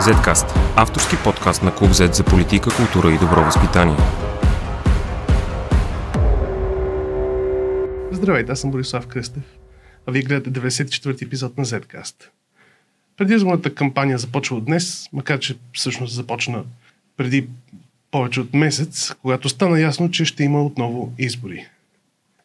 Zcast – авторски подкаст на Клуб Z за политика, култура и добро възпитание. Здравейте, аз съм Борислав Кръстев, а вие гледате 94-ти епизод на Zcast. Предизборната кампания започва от днес, макар че всъщност започна преди повече от месец, когато стана ясно, че ще има отново избори.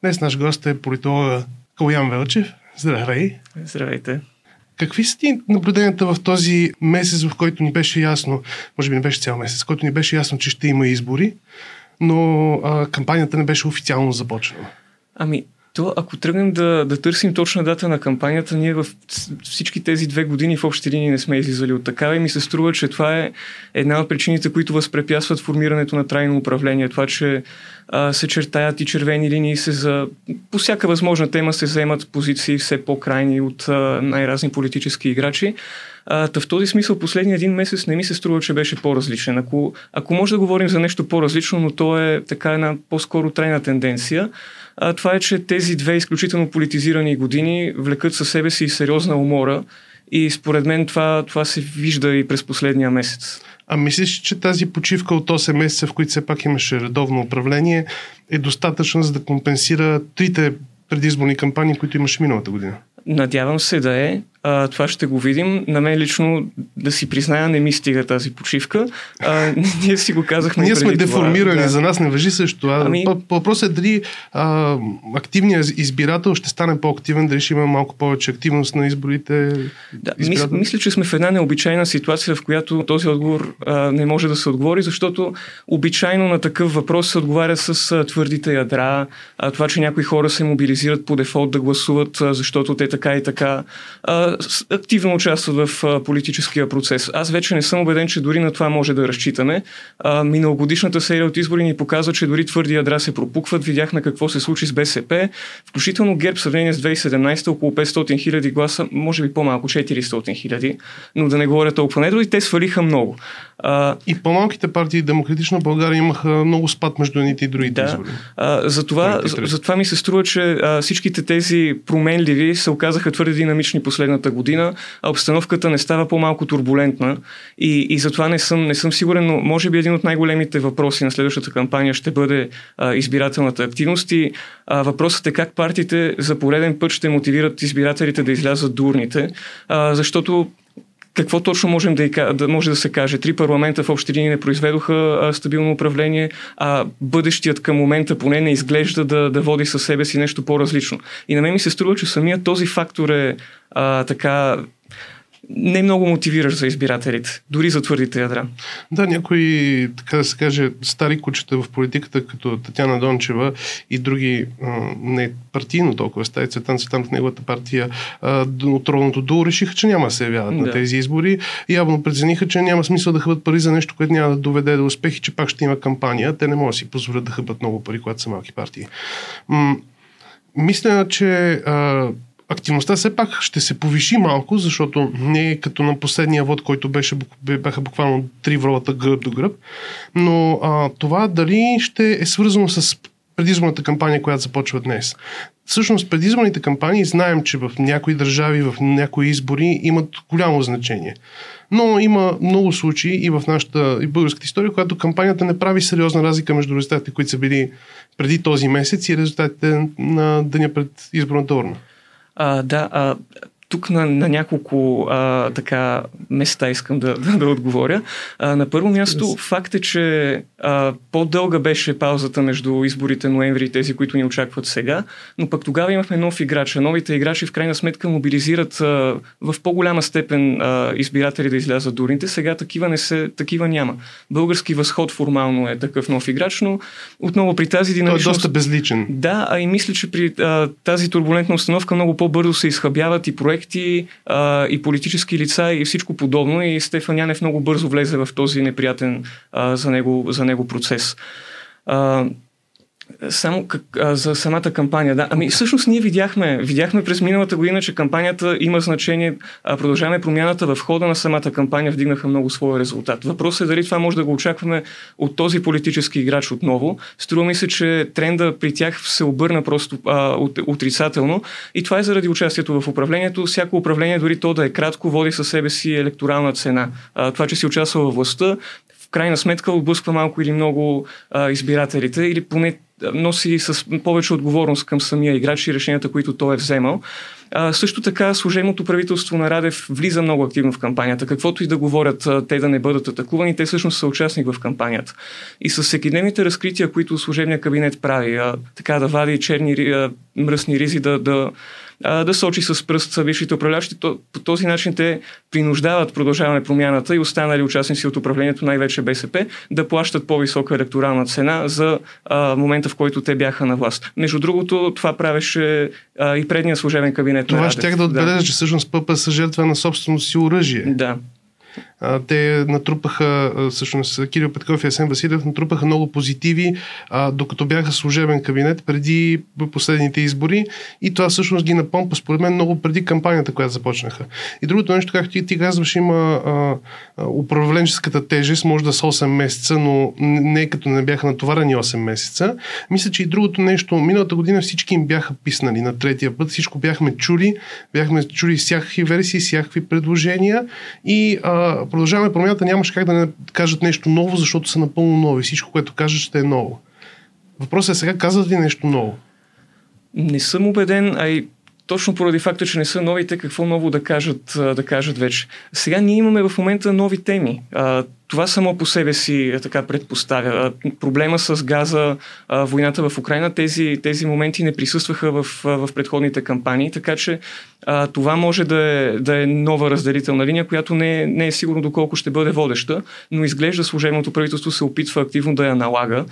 Днес наш гост е политолога Калуян Велчев. Здравей! Здравейте! Какви са ти наблюденията в този месец, в който ни беше ясно, може би не беше цял месец, в който ни беше ясно, че ще има избори, но а, кампанията не беше официално започнала? Ами, то, ако тръгнем да, да търсим точна дата на кампанията, ние в всички тези две години в общи линии не сме излизали от такава и ми се струва, че това е една от причините, които възпрепятстват формирането на трайно управление. Това, че а, се чертаят и червени линии, се за, по всяка възможна тема се вземат позиции все по-крайни от а, най-разни политически играчи. А, в този смисъл последния един месец не ми се струва, че беше по-различен. Ако, ако може да говорим за нещо по-различно, но то е така една по-скоро трайна тенденция, а, това е, че тези две изключително политизирани години влекат със себе си сериозна умора и според мен това, това се вижда и през последния месец. А мислиш, че тази почивка от 8 месеца, в които все пак имаше редовно управление, е достатъчна за да компенсира трите предизборни кампании, които имаше миналата година? Надявам се да е. А, това ще го видим. На мен лично, да си призная, не ми стига тази почивка. А, ние си го казахме. Ние сме деформирани, да. за нас не въжи също. А, ами... Въпросът е дали а, активният избирател ще стане по-активен, дали ще има малко повече активност на изборите. Да, мисля, мисля, че сме в една необичайна ситуация, в която този отговор а, не може да се отговори, защото обичайно на такъв въпрос се отговаря с а, твърдите ядра, а, това, че някои хора се мобилизират по дефолт да гласуват, а, защото те така и така. А, активно участват в а, политическия процес. Аз вече не съм убеден, че дори на това може да разчитаме. А, миналогодишната серия от избори ни показва, че дори твърди ядра се пропукват. Видяхме какво се случи с БСП, включително ГЕРБ в сравнение с 2017 около 500 хиляди гласа, може би по-малко 400 хиляди, но да не говоря толкова недро и те свалиха много. А, и по-малките партии Демократична България имаха много спад между едните и другите да, избори. А, за, това, за, за това ми се струва, че а, всичките тези променливи се оказаха твърде динамични последната година, а обстановката не става по-малко турбулентна. И, и затова не съм, не съм сигурен, но може би един от най-големите въпроси на следващата кампания ще бъде а, избирателната активност. И а, въпросът е как партиите за пореден път ще мотивират избирателите да излязат до урните, а, защото какво точно можем да, да, може да се каже? Три парламента в общи линии не произведоха а, стабилно управление, а бъдещият към момента поне не изглежда да, да води със себе си нещо по-различно. И на мен ми се струва, че самият този фактор е а, така не много мотивираш за избирателите, дори за твърдите ядра. Да, някои, така да се каже, стари кучета в политиката, като Татьяна Дончева и други, не партийно толкова, стаи Цветан Цветан в неговата партия, от родното долу решиха, че няма да се явяват да. на тези избори. Явно прецениха, че няма смисъл да хъбат пари за нещо, което няма да доведе до успехи, че пак ще има кампания. Те не могат да си позволят да хъбат много пари, когато са малки партии. М- мисля, че а, активността все пак ще се повиши малко, защото не е като на последния вод, който беше, бяха буквално три вролата гръб до гръб, но а, това дали ще е свързано с предизборната кампания, която започва днес. Всъщност предизборните кампании знаем, че в някои държави, в някои избори имат голямо значение. Но има много случаи и в нашата и българската история, когато кампанията не прави сериозна разлика между резултатите, които са били преди този месец и резултатите на деня пред изборната урна. А, да, а, тук на, на няколко а, така места искам да, да, да отговоря. А, на първо място, факт е, че а, по-дълга беше паузата между изборите ноември и тези, които ни очакват сега, но пък тогава имахме нов играч. Новите играчи в крайна сметка мобилизират а, в по-голяма степен а, избиратели да излязат дурните. Сега такива, не се, такива няма. Български възход формално е такъв нов играч, но отново при тази динамичност... Той е доста безличен. Да, а и мисля, че при а, тази турбулентна установка много по-бързо се изхъбяват и проекти проекти а, и политически лица и всичко подобно. И Стефан Янев много бързо влезе в този неприятен а, за, него, за него процес. А, Само как, а, за самата кампания, да. Ами всъщност ние видяхме, видяхме през миналата година, че кампанията има значение. А, продължаваме промяната в хода на самата кампания, вдигнаха много своя резултат. Въпросът е дали това може да го очакваме от този политически играч отново. Струва ми се, че тренда при тях се обърна просто а, от, отрицателно и това е заради участието в управлението. Всяко управление, дори то да е кратко, води със себе си електорална цена. А, това, че си участвал във властта, в крайна сметка отблъсква малко или много а, избирателите, или поне носи с повече отговорност към самия играч и решенията, които той е вземал. А, също така служебното правителство на Радев влиза много активно в кампанията. Каквото и да говорят те да не бъдат атакувани, те всъщност са участник в кампанията. И с всекидневните разкрития, които служебният кабинет прави, а, така да вади черни а, мръсни ризи, да, да а, да сочи с пръст висшите управляващи. То, по този начин те принуждават продължаване промяната и останали участници от управлението, най-вече БСП, да плащат по-висока електорална цена за а, момента, в който те бяха на власт. Между другото, това правеше а, и предния служебен кабинет. Това ще да отбележа, да. че всъщност ПП са жертва на собствено си оръжие. Да. Те натрупаха, всъщност Кирил Петков и Есен Василев натрупаха много позитиви, а, докато бяха служебен кабинет преди последните избори и това всъщност ги напомпа според мен много преди кампанията, която започнаха. И другото нещо, както ти, ти казваш, има а, управленческата тежест, може да са 8 месеца, но не като не бяха натоварени 8 месеца. Мисля, че и другото нещо, миналата година всички им бяха писнали на третия път, всичко бяхме чули, бяхме чули всякакви версии, всякакви предложения и а, продължаваме промяната нямаше как да не кажат нещо ново, защото са напълно нови. Всичко, което кажат, ще е ново. Въпросът е сега, казват ли нещо ново? Не съм убеден, а и точно поради факта, че не са новите, какво ново да кажат, да кажат вече. Сега ние имаме в момента нови теми това само по себе си е така предпоставя. Проблема с газа, войната в Украина, тези, тези моменти не присъстваха в, в предходните кампании, така че това може да е, да е нова разделителна линия, която не не е сигурно доколко ще бъде водеща, но изглежда служебното правителство се опитва активно да я налага.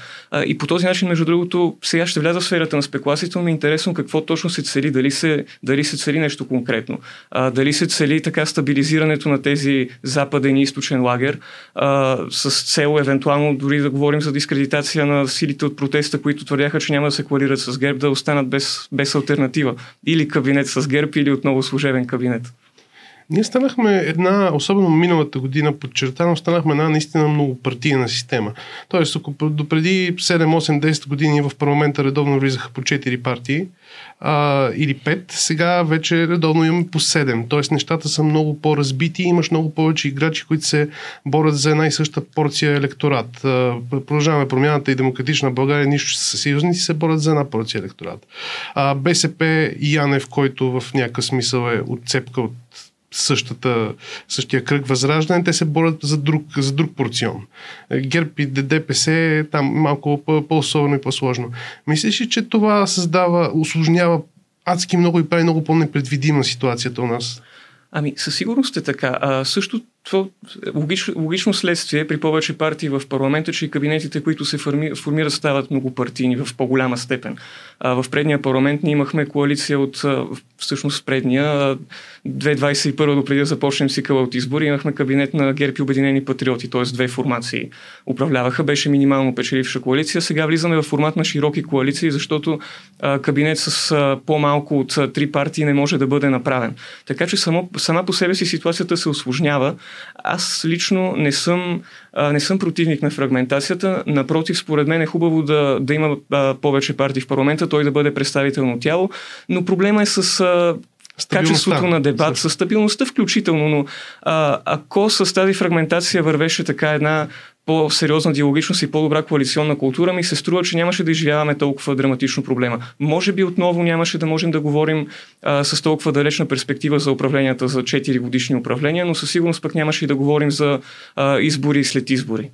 И по този начин, между другото, сега ще вляза в сферата на спекулацията, но ми е интересно какво точно се цели, дали се, дали се цели нещо конкретно. Дали се цели така стабилизирането на тези западен и източен лагер, а, с цел евентуално дори да говорим за дискредитация на силите от протеста, които твърдяха, че няма да се коалират с ГЕРБ, да останат без, без альтернатива. Или кабинет с ГЕРБ, или отново служебен кабинет. Ние станахме една, особено миналата година, подчертано, станахме една наистина многопартийна система. Тоест, ако допреди 7, 8, 10 години в парламента редовно влизаха по 4 партии а, или 5, сега вече редовно имаме по 7. Тоест, нещата са много по-разбити, имаш много повече играчи, които се борят за една и съща порция електорат. А, продължаваме промяната и демократична България, нищо са съюзници, се борят за една порция електорат. А, БСП Янев, който в някакъв смисъл е отцепка от същата, същия кръг възраждане, те се борят за друг, за друг порцион. ГЕРБ и ДПС е там малко по-особено и по-сложно. Мислиш ли, че това създава, осложнява адски много и прави много по-непредвидима ситуацията у нас? Ами, със сигурност е така. А, също това логично, логично следствие при повече партии в парламента, че и кабинетите, които се форми, формират, стават многопартийни в по-голяма степен. А, в предния парламент ние имахме коалиция от, всъщност предния, 2021 до преди да започнем цикъла от избори, имахме кабинет на ГЕРБ и Обединени патриоти, т.е. две формации управляваха, беше минимално печеливша коалиция. Сега влизаме в формат на широки коалиции, защото а, кабинет с а, по-малко от а, три партии не може да бъде направен. Така че само, сама по себе си ситуацията се осложнява аз лично не съм, а, не съм противник на фрагментацията. Напротив, според мен е хубаво да, да има а, повече партии в парламента, той да бъде представително тяло, но проблема е с а, качеството на дебат, със стабилността включително, но а, ако с тази фрагментация вървеше така една по-сериозна диалогичност и по-добра коалиционна култура, ми се струва, че нямаше да изживяваме толкова драматично проблема. Може би отново нямаше да можем да говорим а, с толкова далечна перспектива за управленията за 4 годишни управления, но със сигурност пък нямаше и да говорим за а, избори след избори.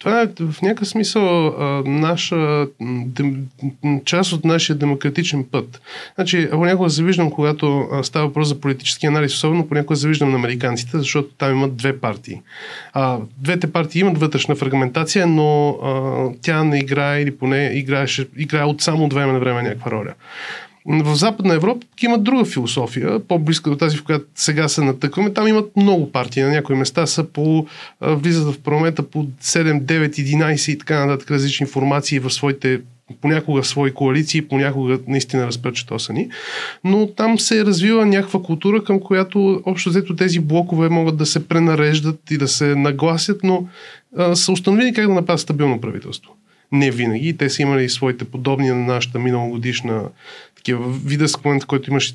Това е в някакъв смисъл наша, част от нашия демократичен път. Значи, понякога завиждам, когато става въпрос за политически анализ, особено понякога завиждам на американците, защото там имат две партии. А, двете партии имат вътрешна фрагментация, но а, тя не играе или поне играеше, играе от само от време на време някаква роля. В Западна Европа имат друга философия, по-близка до тази, в която сега се натъкваме. Там имат много партии. На някои места са по, влизат в парламента по 7, 9, 11 и така нататък различни формации в своите понякога свои коалиции, понякога наистина разпръчетосани, но там се е развила някаква култура, към която общо взето тези блокове могат да се пренареждат и да се нагласят, но а, са установили как да направят стабилно правителство. Не винаги. Те са имали своите подобни на нашата миналогодишна такива вида с момент, в който имаш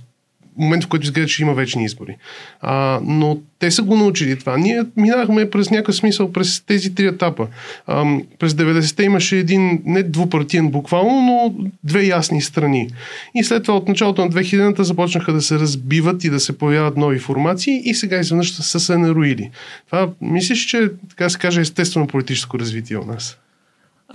момент, в който изглежда, че има вечни избори. А, но те са го научили това. Ние минахме през някакъв смисъл през тези три етапа. А, през 90-те имаше един не двупартиен буквално, но две ясни страни. И след това от началото на 2000-та започнаха да се разбиват и да се появяват нови формации и сега изведнъж са се наруили. Това мислиш, че така се каже естествено политическо развитие у нас?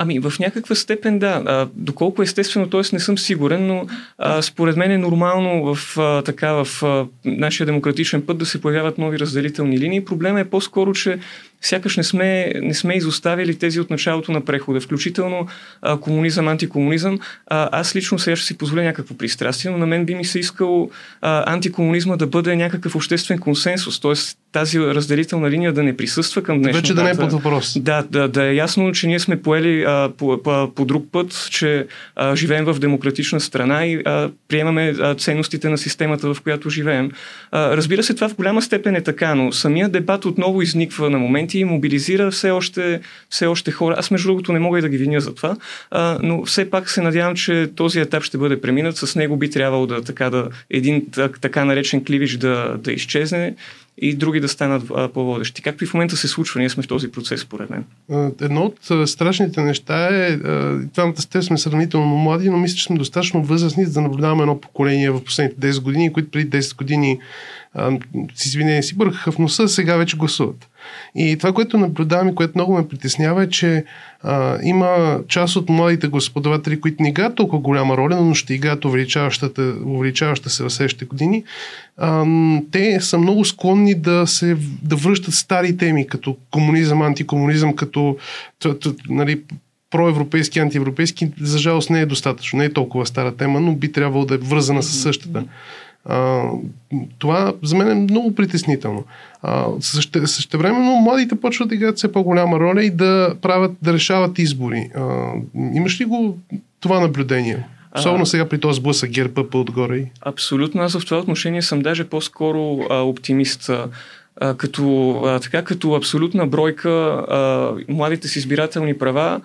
Ами, в някаква степен да. А, доколко естествено, т.е. не съм сигурен, но а, според мен е нормално в, а, така, в а, нашия демократичен път да се появяват нови разделителни линии. Проблема е по-скоро, че сякаш не сме, не сме изоставили тези от началото на прехода, включително а, комунизъм, антикомунизъм. А, аз лично сега ще си позволя някакво пристрастие, но на мен би ми се искал а, антикомунизма да бъде някакъв обществен консенсус, т.е. тази разделителна линия да не присъства към днешната Вече да не е под въпрос. Да, да, да е ясно, че ние сме поели а, по, по, по друг път, че а, живеем в демократична страна и а, приемаме а, ценностите на системата, в която живеем. А, разбира се, това в голяма степен е така, но самия дебат отново изниква на момент моменти мобилизира все още, все още хора. Аз между другото не мога и да ги виня за това, а, но все пак се надявам, че този етап ще бъде преминат. С него би трябвало да, така, да един така наречен кливич да, да изчезне и други да станат по-водещи. Както и в момента се случва, ние сме в този процес, според мен. Едно от страшните неща е, двамата сте сме сравнително млади, но мисля, че сме достатъчно възрастни, за да наблюдаваме едно поколение в последните 10 години, които преди 10 години с извинение си бъркаха в носа, сега вече гласуват. И това, което наблюдавам и което много ме притеснява е, че а, има част от младите господаватели, които не играят толкова голяма роля, но ще играят увеличаващата, увеличаваща се в следващите години. А, те са много склонни да се да връщат стари теми, като комунизъм, антикомунизъм, като нали, проевропейски, антиевропейски, за жалост не е достатъчно. Не е толкова стара тема, но би трябвало да е вързана с същата. А, това за мен е много притеснително. А, също, същевременно младите почват да играят все по-голяма роля и да правят, да решават избори. А, имаш ли го това наблюдение? Особено сега при този сблъсък герпа по-отгоре. Абсолютно. Аз в това отношение съм даже по-скоро а, оптимист. А, като, а, така, като абсолютна бройка а, младите с избирателни права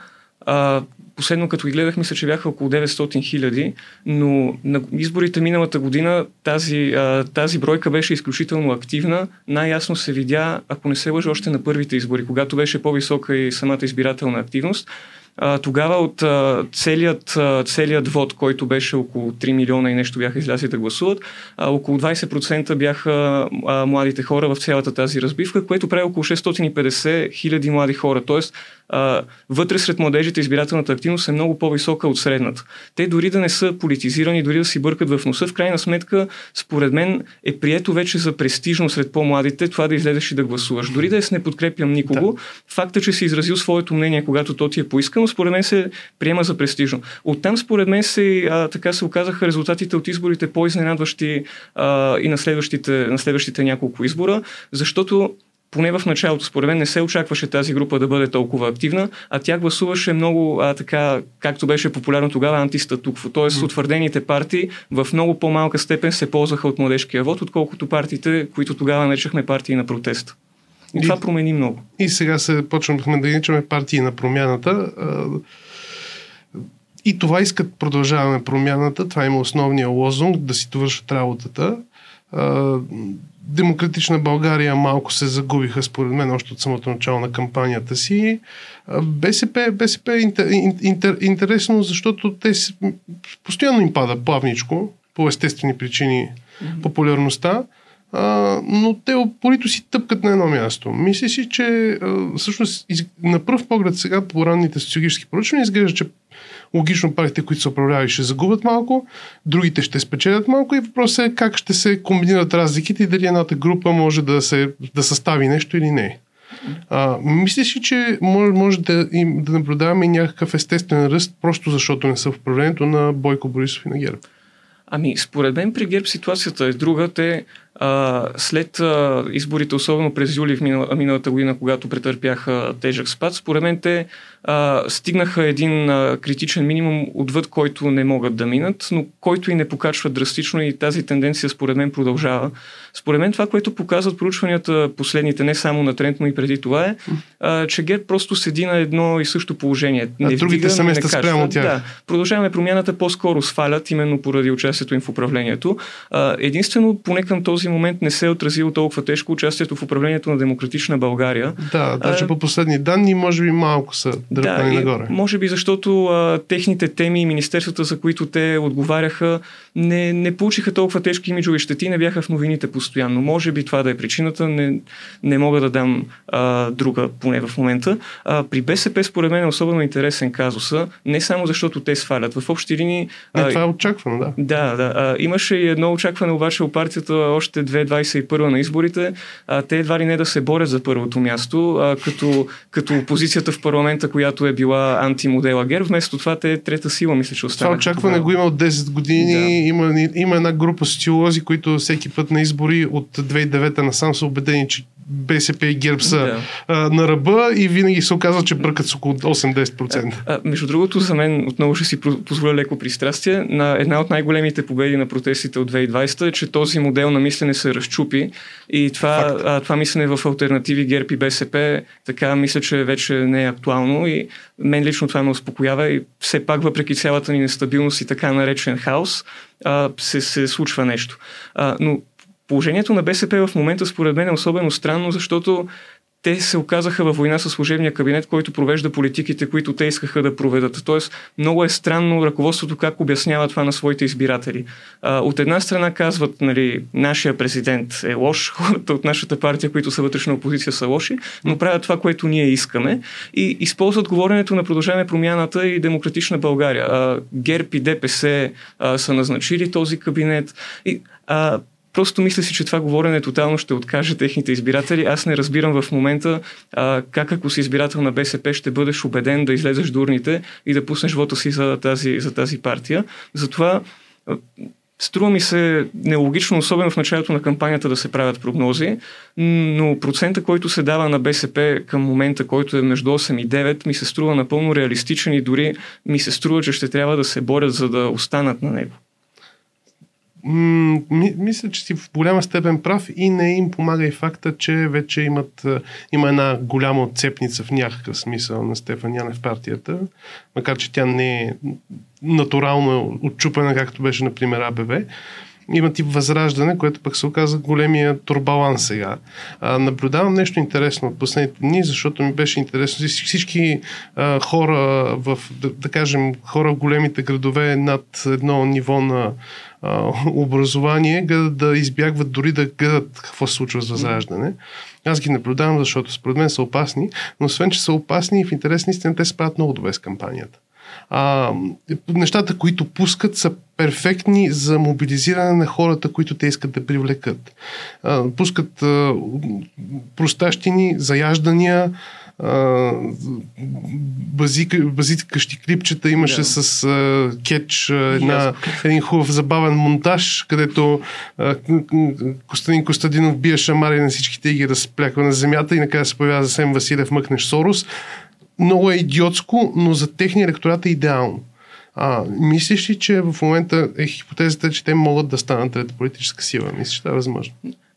а, последно като ги гледах, мисля, че бяха около 900 хиляди, но на изборите миналата година тази, а, тази бройка беше изключително активна. Най-ясно се видя, ако не се лъжа, още на първите избори, когато беше по-висока и самата избирателна активност. А, тогава от а, целият, а, целият вод, който беше около 3 милиона и нещо бяха излязли да гласуват, а, около 20% бяха а, младите хора в цялата тази разбивка, което прави около 650 хиляди млади хора. Тоест, а, вътре сред младежите избирателната активност е много по-висока от средната. Те дори да не са политизирани, дори да си бъркат в носа, в крайна сметка, според мен е прието вече за престижно сред по-младите това да излезеш и да гласуваш. Дори да не подкрепям никого, да. факта, че си изразил своето мнение, когато то ти е поискано, според мен се приема за престижно. Оттам, според мен, се, а, така се оказаха резултатите от изборите по-изненадващи а, и на следващите, на следващите няколко избора, защото поне в началото, според мен, не се очакваше тази група да бъде толкова активна, а тя гласуваше много а, така, както беше популярно тогава, антистатукво. Тоест, утвърдените партии в много по-малка степен се ползваха от младежкия вод, отколкото партиите, които тогава наричахме партии на протест. И, и това промени много. И сега се почнахме да наричаме партии на промяната. И това искат продължаваме промяната. Това има основния лозунг да си довършат работата. Демократична България малко се загубиха, според мен, още от самото начало на кампанията си. БСП, БСП е интер, интер, интересно, защото те постоянно им пада плавничко, по естествени причини, mm-hmm. популярността, а, но те опорито си тъпкат на едно място. Мисля си, че а, всъщност на пръв поглед сега по ранните социологически проучвания изглежда, че Логично партиите, които са управлявали, ще загубят малко, другите ще спечелят малко и въпросът е как ще се комбинират разликите и дали едната група може да, се, да състави нещо или не. А, мислиш ли, че може, може да, им, да наблюдаваме някакъв естествен ръст, просто защото не са в управлението на Бойко Борисов и на ГЕРБ? Ами, според мен при ГЕРБ ситуацията е друга. Те а, след а, изборите, особено през юли в минал, миналата година, когато претърпяха тежък спад, според мен те а, стигнаха един а, критичен минимум, отвъд който не могат да минат, но който и не покачва драстично и тази тенденция според мен продължава. Според мен това, което показват проучванията последните, не само на тренд, но и преди това е, а, че ГЕРБ просто седи на едно и също положение. Не а другите са места спрямо тях. Да, продължаваме промяната по-скоро свалят, именно поради участието им в управлението. А, единствено, поне към този момент не се е отразило толкова тежко участието в управлението на Демократична България. Да, даже а, по последни данни, може би малко са дръпнали да, нагоре. Може би защото а, техните теми и министерствата, за които те отговаряха, не, не получиха толкова тежки имиджови щети, не бяха в новините постоянно. Може би това да е причината, не, не мога да дам а, друга, поне в момента. А, при БСП, според мен, е особено интересен казуса, не само защото те свалят. В общи линии. Не, това е очаквано, да. Да, да. А, имаше и едно очакване обаче у партията още 2021 на изборите. А, те едва ли не да се борят за първото място, а, като, като опозицията в парламента, която е била антимодела ГЕР. Вместо това те е трета сила, мисля, че остана. Това очакване го има от 10 години. Да. Има, има една група социолози, които всеки път на избори от 2009 насам са убедени, че БСП и ГЕРБ са да. а, на ръба и винаги се оказва, че бъркат с около 8-10%. А, а, между другото, за мен отново ще си позволя леко пристрастие. На една от най-големите победи на протестите от 2020 е, че този модел на мислене се разчупи и това, а, това мислене в альтернативи ГЕРБ и БСП така мисля, че вече не е актуално и мен лично това ме успокоява и все пак въпреки цялата ни нестабилност и така наречен хаос а, се, се случва нещо. А, но Положението на БСП в момента според мен е особено странно, защото те се оказаха във война с служебния кабинет, който провежда политиките, които те искаха да проведат. Тоест, много е странно ръководството как обяснява това на своите избиратели. От една страна казват, нали, нашия президент е лош, хората от нашата партия, които са вътрешна опозиция, са лоши, но правят това, което ние искаме и използват говоренето на продължаване промяната и демократична България. А, ГЕРБ и ДПС са назначили този кабинет. И, а, Просто мисля си, че това говорене тотално ще откаже техните избиратели. Аз не разбирам в момента а, как ако си избирател на БСП ще бъдеш убеден да излезеш до урните и да пуснеш вота си за тази, за тази партия. Затова Струва ми се нелогично, особено в началото на кампанията да се правят прогнози, но процента, който се дава на БСП към момента, който е между 8 и 9, ми се струва напълно реалистичен и дори ми се струва, че ще трябва да се борят, за да останат на него мисля, че си в голяма степен прав и не им помага и факта, че вече имат, има една голяма отцепница в някакъв смисъл на Стефан в партията, макар че тя не е натурално отчупена, както беше, например, АБВ имат и възраждане, което пък се оказа големия турбалан сега. А, наблюдавам нещо интересно от последните дни, защото ми беше интересно всички а, хора в, да, да кажем, хора в големите градове над едно ниво на а, образование, да, да избягват дори да гледат какво се случва с възраждане. Аз ги наблюдавам, защото според мен са опасни, но освен, че са опасни, в интерес на истина те справят много добре с кампанията а, нещата, които пускат, са перфектни за мобилизиране на хората, които те искат да привлекат. А, пускат а, простащини, заяждания, базика, базикащи клипчета имаше yeah. с а, кетч една, един хубав забавен монтаж, където а, Костадин Костадинов бие шамари на всичките и ги разпляква на земята и накрая се появява за Сем Василев мъкнеш Сорос много е идиотско, но за техния електорат е идеално. А, мислиш ли, че в момента е хипотезата, че те могат да станат трета политическа сила? Мислиш, че това е възможно?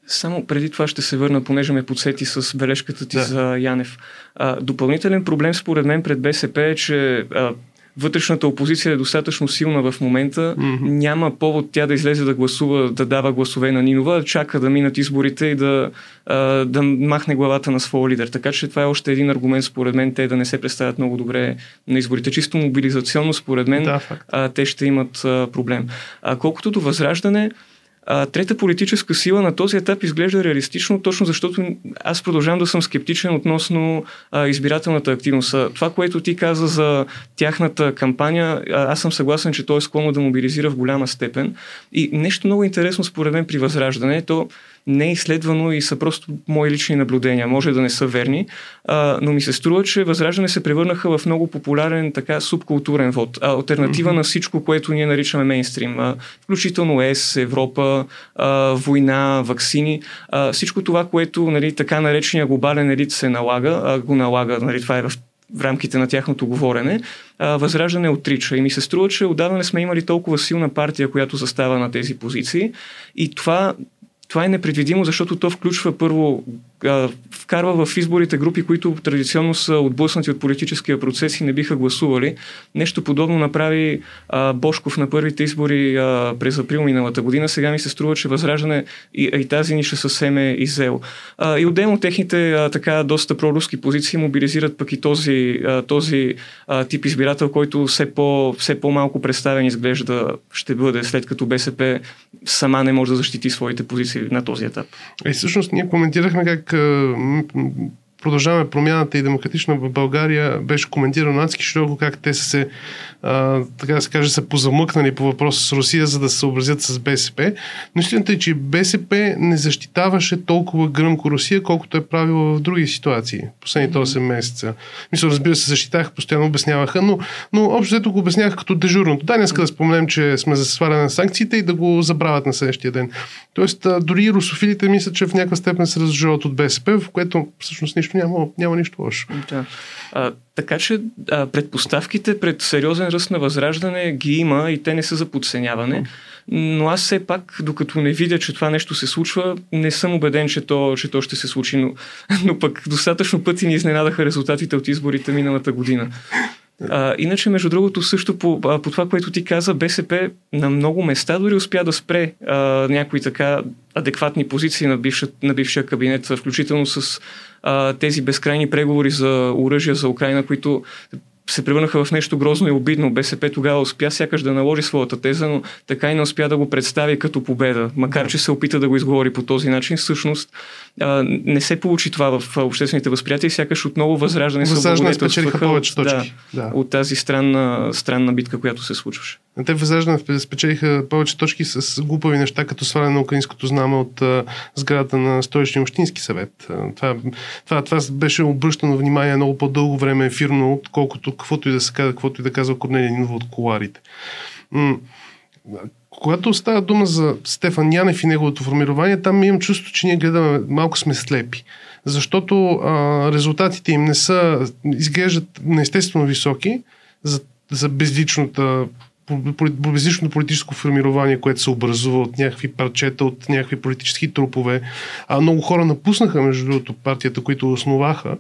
Само преди това ще се върна, понеже ме подсети с бележката ти да. за Янев. А, допълнителен проблем според мен пред БСП е, че а, вътрешната опозиция е достатъчно силна в момента. Mm-hmm. Няма повод тя да излезе да гласува, да дава гласове на Нинова, чака да минат изборите и да, да махне главата на своя лидер. Така че това е още един аргумент, според мен, те да не се представят много добре на изборите. Чисто мобилизационно, според мен, да, а, те ще имат а, проблем. А колкото до възраждане, а, трета политическа сила на този етап изглежда реалистично, точно защото аз продължавам да съм скептичен относно а, избирателната активност. Това, което ти каза за тяхната кампания, аз съм съгласен, че той е склонно да мобилизира в голяма степен. И нещо много интересно според мен при Възраждане, то не е изследвано и са просто мои лични наблюдения. Може да не са верни, а, но ми се струва, че Възраждане се превърнаха в много популярен така субкултурен вод. Альтернатива mm-hmm. на всичко, което ние наричаме мейнстрим. А, включително ЕС, Европа, а, война, вакцини. А, всичко това, което нали, така наречения глобален елит се налага, а, го налага, нали, това е в в рамките на тяхното говорене, а, Възраждане отрича. И ми се струва, че отдавна не сме имали толкова силна партия, която застава на тези позиции. И това това е непредвидимо, защото то включва първо, а, вкарва в изборите групи, които традиционно са отблъснати от политическия процес и не биха гласували. Нещо подобно направи а, Бошков на първите избори а, през април миналата година. Сега ми се струва, че Възраждане и, и тази ниша съвсем е изел. А, и отделно техните а, така доста проруски позиции мобилизират пък и този, а, този а, тип избирател, който все, по, все по-малко представен изглежда ще бъде след като БСП сама не може да защити своите позиции на този етап. И всъщност ние коментирахме как продължаваме промяната и демократична в България беше коментирано адски широко как те са се а, така да се каже, са позамъкнали по въпроса с Русия, за да се съобразят с БСП. Но истината е, че БСП не защитаваше толкова гръмко Русия, колкото е правило в други ситуации, последните 8 месеца. Мисля, разбира се, защитаха, постоянно обясняваха, но, но общо взето го обяснявах като дежурното. Да, днес да споменем, че сме за сваляне на санкциите и да го забравят на следващия ден. Тоест, дори русофилите мислят, че в някаква степен се разживат от БСП, в което всъщност нищо няма, няма нищо лошо. Да. А, така че а, предпоставките пред сериозен ръст на възраждане ги има и те не са за подценяване. Но аз все пак, докато не видя, че това нещо се случва, не съм убеден, че то, че то ще се случи. Но, но пък достатъчно пъти ни изненадаха резултатите от изборите миналата година. А, иначе, между другото, също по, по това, което ти каза, БСП на много места дори успя да спре а, някои така адекватни позиции на, бивша, на бившия кабинет, включително с а, тези безкрайни преговори за оръжие за Украина, които се превърнаха в нещо грозно и обидно. БСП тогава успя сякаш да наложи своята теза, но така и не успя да го представи като победа. Макар, че се опита да го изговори по този начин, всъщност а, не се получи това в обществените възприятия и сякаш отново възраждане се спечелиха повече точки. Да, да. От тази странна, странна битка, която се случваше. Те възраждане спечелиха повече точки с глупави неща, като сваляне на украинското знаме от а, сградата на Столичния общински съвет. Това, това, това беше обръщано внимание много по-дълго време ефирно, отколкото каквото и да се казва, каквото и да казва Корнелия Нинова от коларите. Когато става дума за Стефан Янев и неговото формирование, там имам чувство, че ние гледаме, малко сме слепи. Защото а, резултатите им не са, изглеждат неестествено високи за, за безличната безличното политическо формирование, което се образува от някакви парчета, от някакви политически трупове. А много хора напуснаха, между другото, партията, които основаха.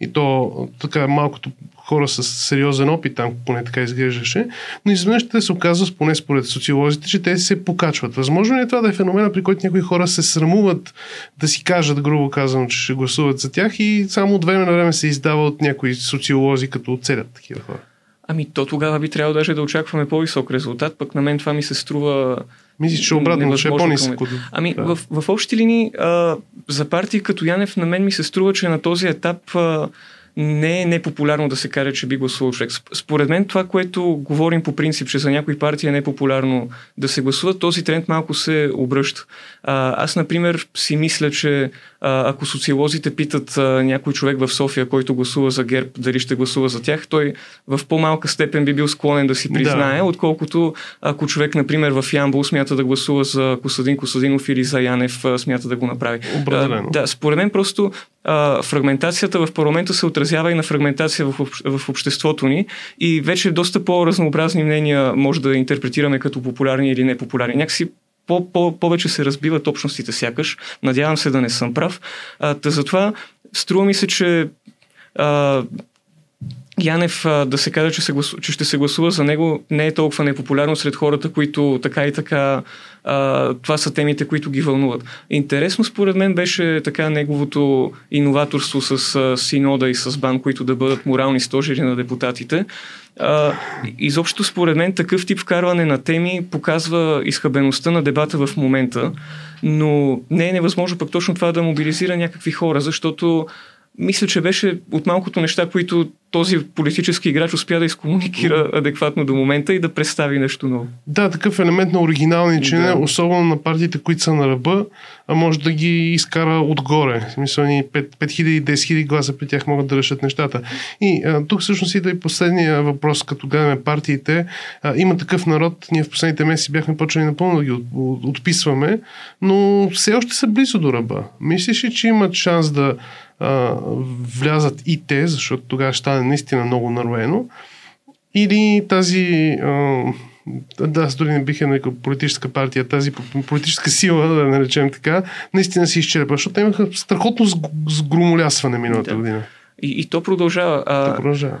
И то така малкото хора с сериозен опит там, поне така изглеждаше, но изведнъж те се оказва, поне според социолозите, че те се покачват. Възможно ли е това да е феномена, при който някои хора се срамуват да си кажат, грубо казано, че ще гласуват за тях и само от време на време се издава от някои социолози, като оцелят такива хора? Ами то тогава би трябвало даже да очакваме по-висок резултат, пък на мен това ми се струва Мислиш, че обратно, че е по-нисък. Ами, да. в, в общи линии, а, за партии като Янев, на мен ми се струва, че на този етап а, не е непопулярно да се каже, че би гласувал човек. Според мен това, което говорим по принцип, че за някои партии е непопулярно да се гласува, този тренд малко се обръща. А, аз, например, си мисля, че а, ако социолозите питат а, някой човек в София, който гласува за ГЕРБ, дали ще гласува за тях, той в по-малка степен би бил склонен да си признае, да. отколкото ако човек, например, в Ямбул смята да гласува за Косадин Косадинов или за Янев смята да го направи. А, да, според мен просто фрагментацията в парламента се отразява и на фрагментация в, в обществото ни и вече доста по-разнообразни мнения може да интерпретираме като популярни или непопулярни. Някакси по, по, повече се разбиват общностите сякаш. Надявам се да не съм прав. А, та затова струва ми се, че а, Янев да се каже, че, се гласу, че ще се гласува за него, не е толкова непопулярно сред хората, които така и така а, това са темите, които ги вълнуват. Интересно според мен беше така неговото иноваторство с а, Синода и с Бан, които да бъдат морални стожери на депутатите. А, изобщо според мен такъв тип вкарване на теми показва изхъбеността на дебата в момента, но не е невъзможно пък точно това да мобилизира някакви хора, защото мисля, че беше от малкото неща, които този политически играч успя да изкомуникира адекватно до момента и да представи нещо ново. Да, такъв елемент на оригиналничене, да. особено на партиите, които са на ръба, а може да ги изкара отгоре. В смисъл, 5000 10 000 гласа при тях могат да решат нещата. И а, тук всъщност идва и последния въпрос, като гледаме партиите. А, има такъв народ, ние в последните месеци бяхме почнали напълно да ги от, отписваме, но все още са близо до ръба. Мислиш ли, че имат шанс да а, влязат и те, защото тогава ще стане наистина много нароено, или тази а, да, аз дори не бих е нарекал политическа партия, тази политическа сила, да наречем така, наистина си изчерпа, защото имаха страхотно сгромолясване миналата да. година. И, и то продължава. А, то продължава.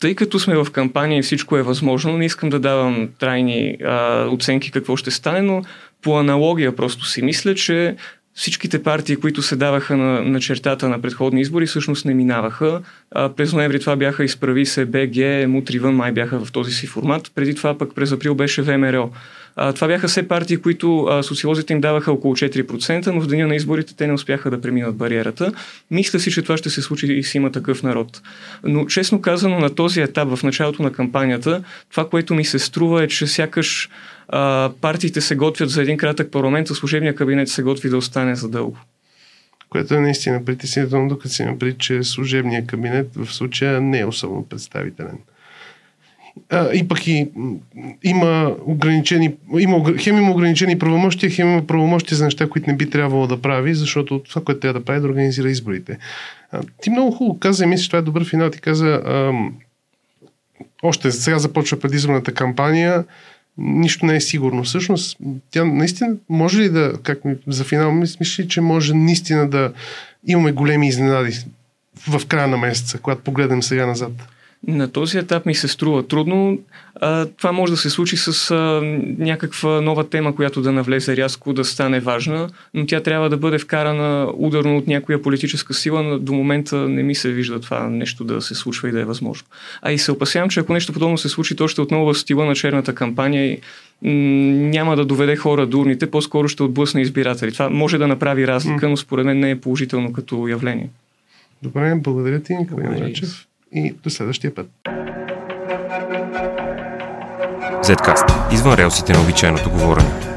Тъй като сме в кампания и всичко е възможно, не искам да давам трайни а, оценки какво ще стане, но по аналогия просто си мисля, че всичките партии, които се даваха на, на чертата на предходни избори, всъщност не минаваха. А, през ноември това бяха изправи се БГ, Мутривън май бяха в този си формат. Преди това пък през април беше ВМРО. А, това бяха все партии, които а, социолозите им даваха около 4%, но в деня на изборите те не успяха да преминат бариерата. Мисля си, че това ще се случи и си има такъв народ. Но честно казано, на този етап, в началото на кампанията, това, което ми се струва е, че сякаш а, партиите се готвят за един кратък парламент, а служебния кабинет се готви да остане задълго. Което е наистина притеснително, докато си има преди, че служебния кабинет в случая не е особено представителен. А, и пък и има ограничени, има, хем има ограничени правомощия, хем има правомощия за неща, които не би трябвало да прави, защото това, което трябва да прави, е да организира изборите. А, ти много хубаво каза, и мисля, че това е добър финал, ти каза, а, още сега започва предизборната кампания, нищо не е сигурно. Всъщност, тя наистина може ли да, как за финал, мисля, че може наистина да имаме големи изненади в края на месеца, когато погледнем сега назад? На този етап ми се струва трудно. А, това може да се случи с а, някаква нова тема, която да навлезе рязко, да стане важна, но тя трябва да бъде вкарана ударно от някоя политическа сила. Но до момента не ми се вижда това нещо да се случва и да е възможно. А и се опасявам, че ако нещо подобно се случи, то ще отново в стила на черната кампания и няма да доведе хора до урните, по-скоро ще отблъсне избиратели. Това може да направи разлика, но според мен не е положително като явление. Добре, благодаря ти, Николай и до следващия път. Zcast. Извън релсите на обичайното говорене.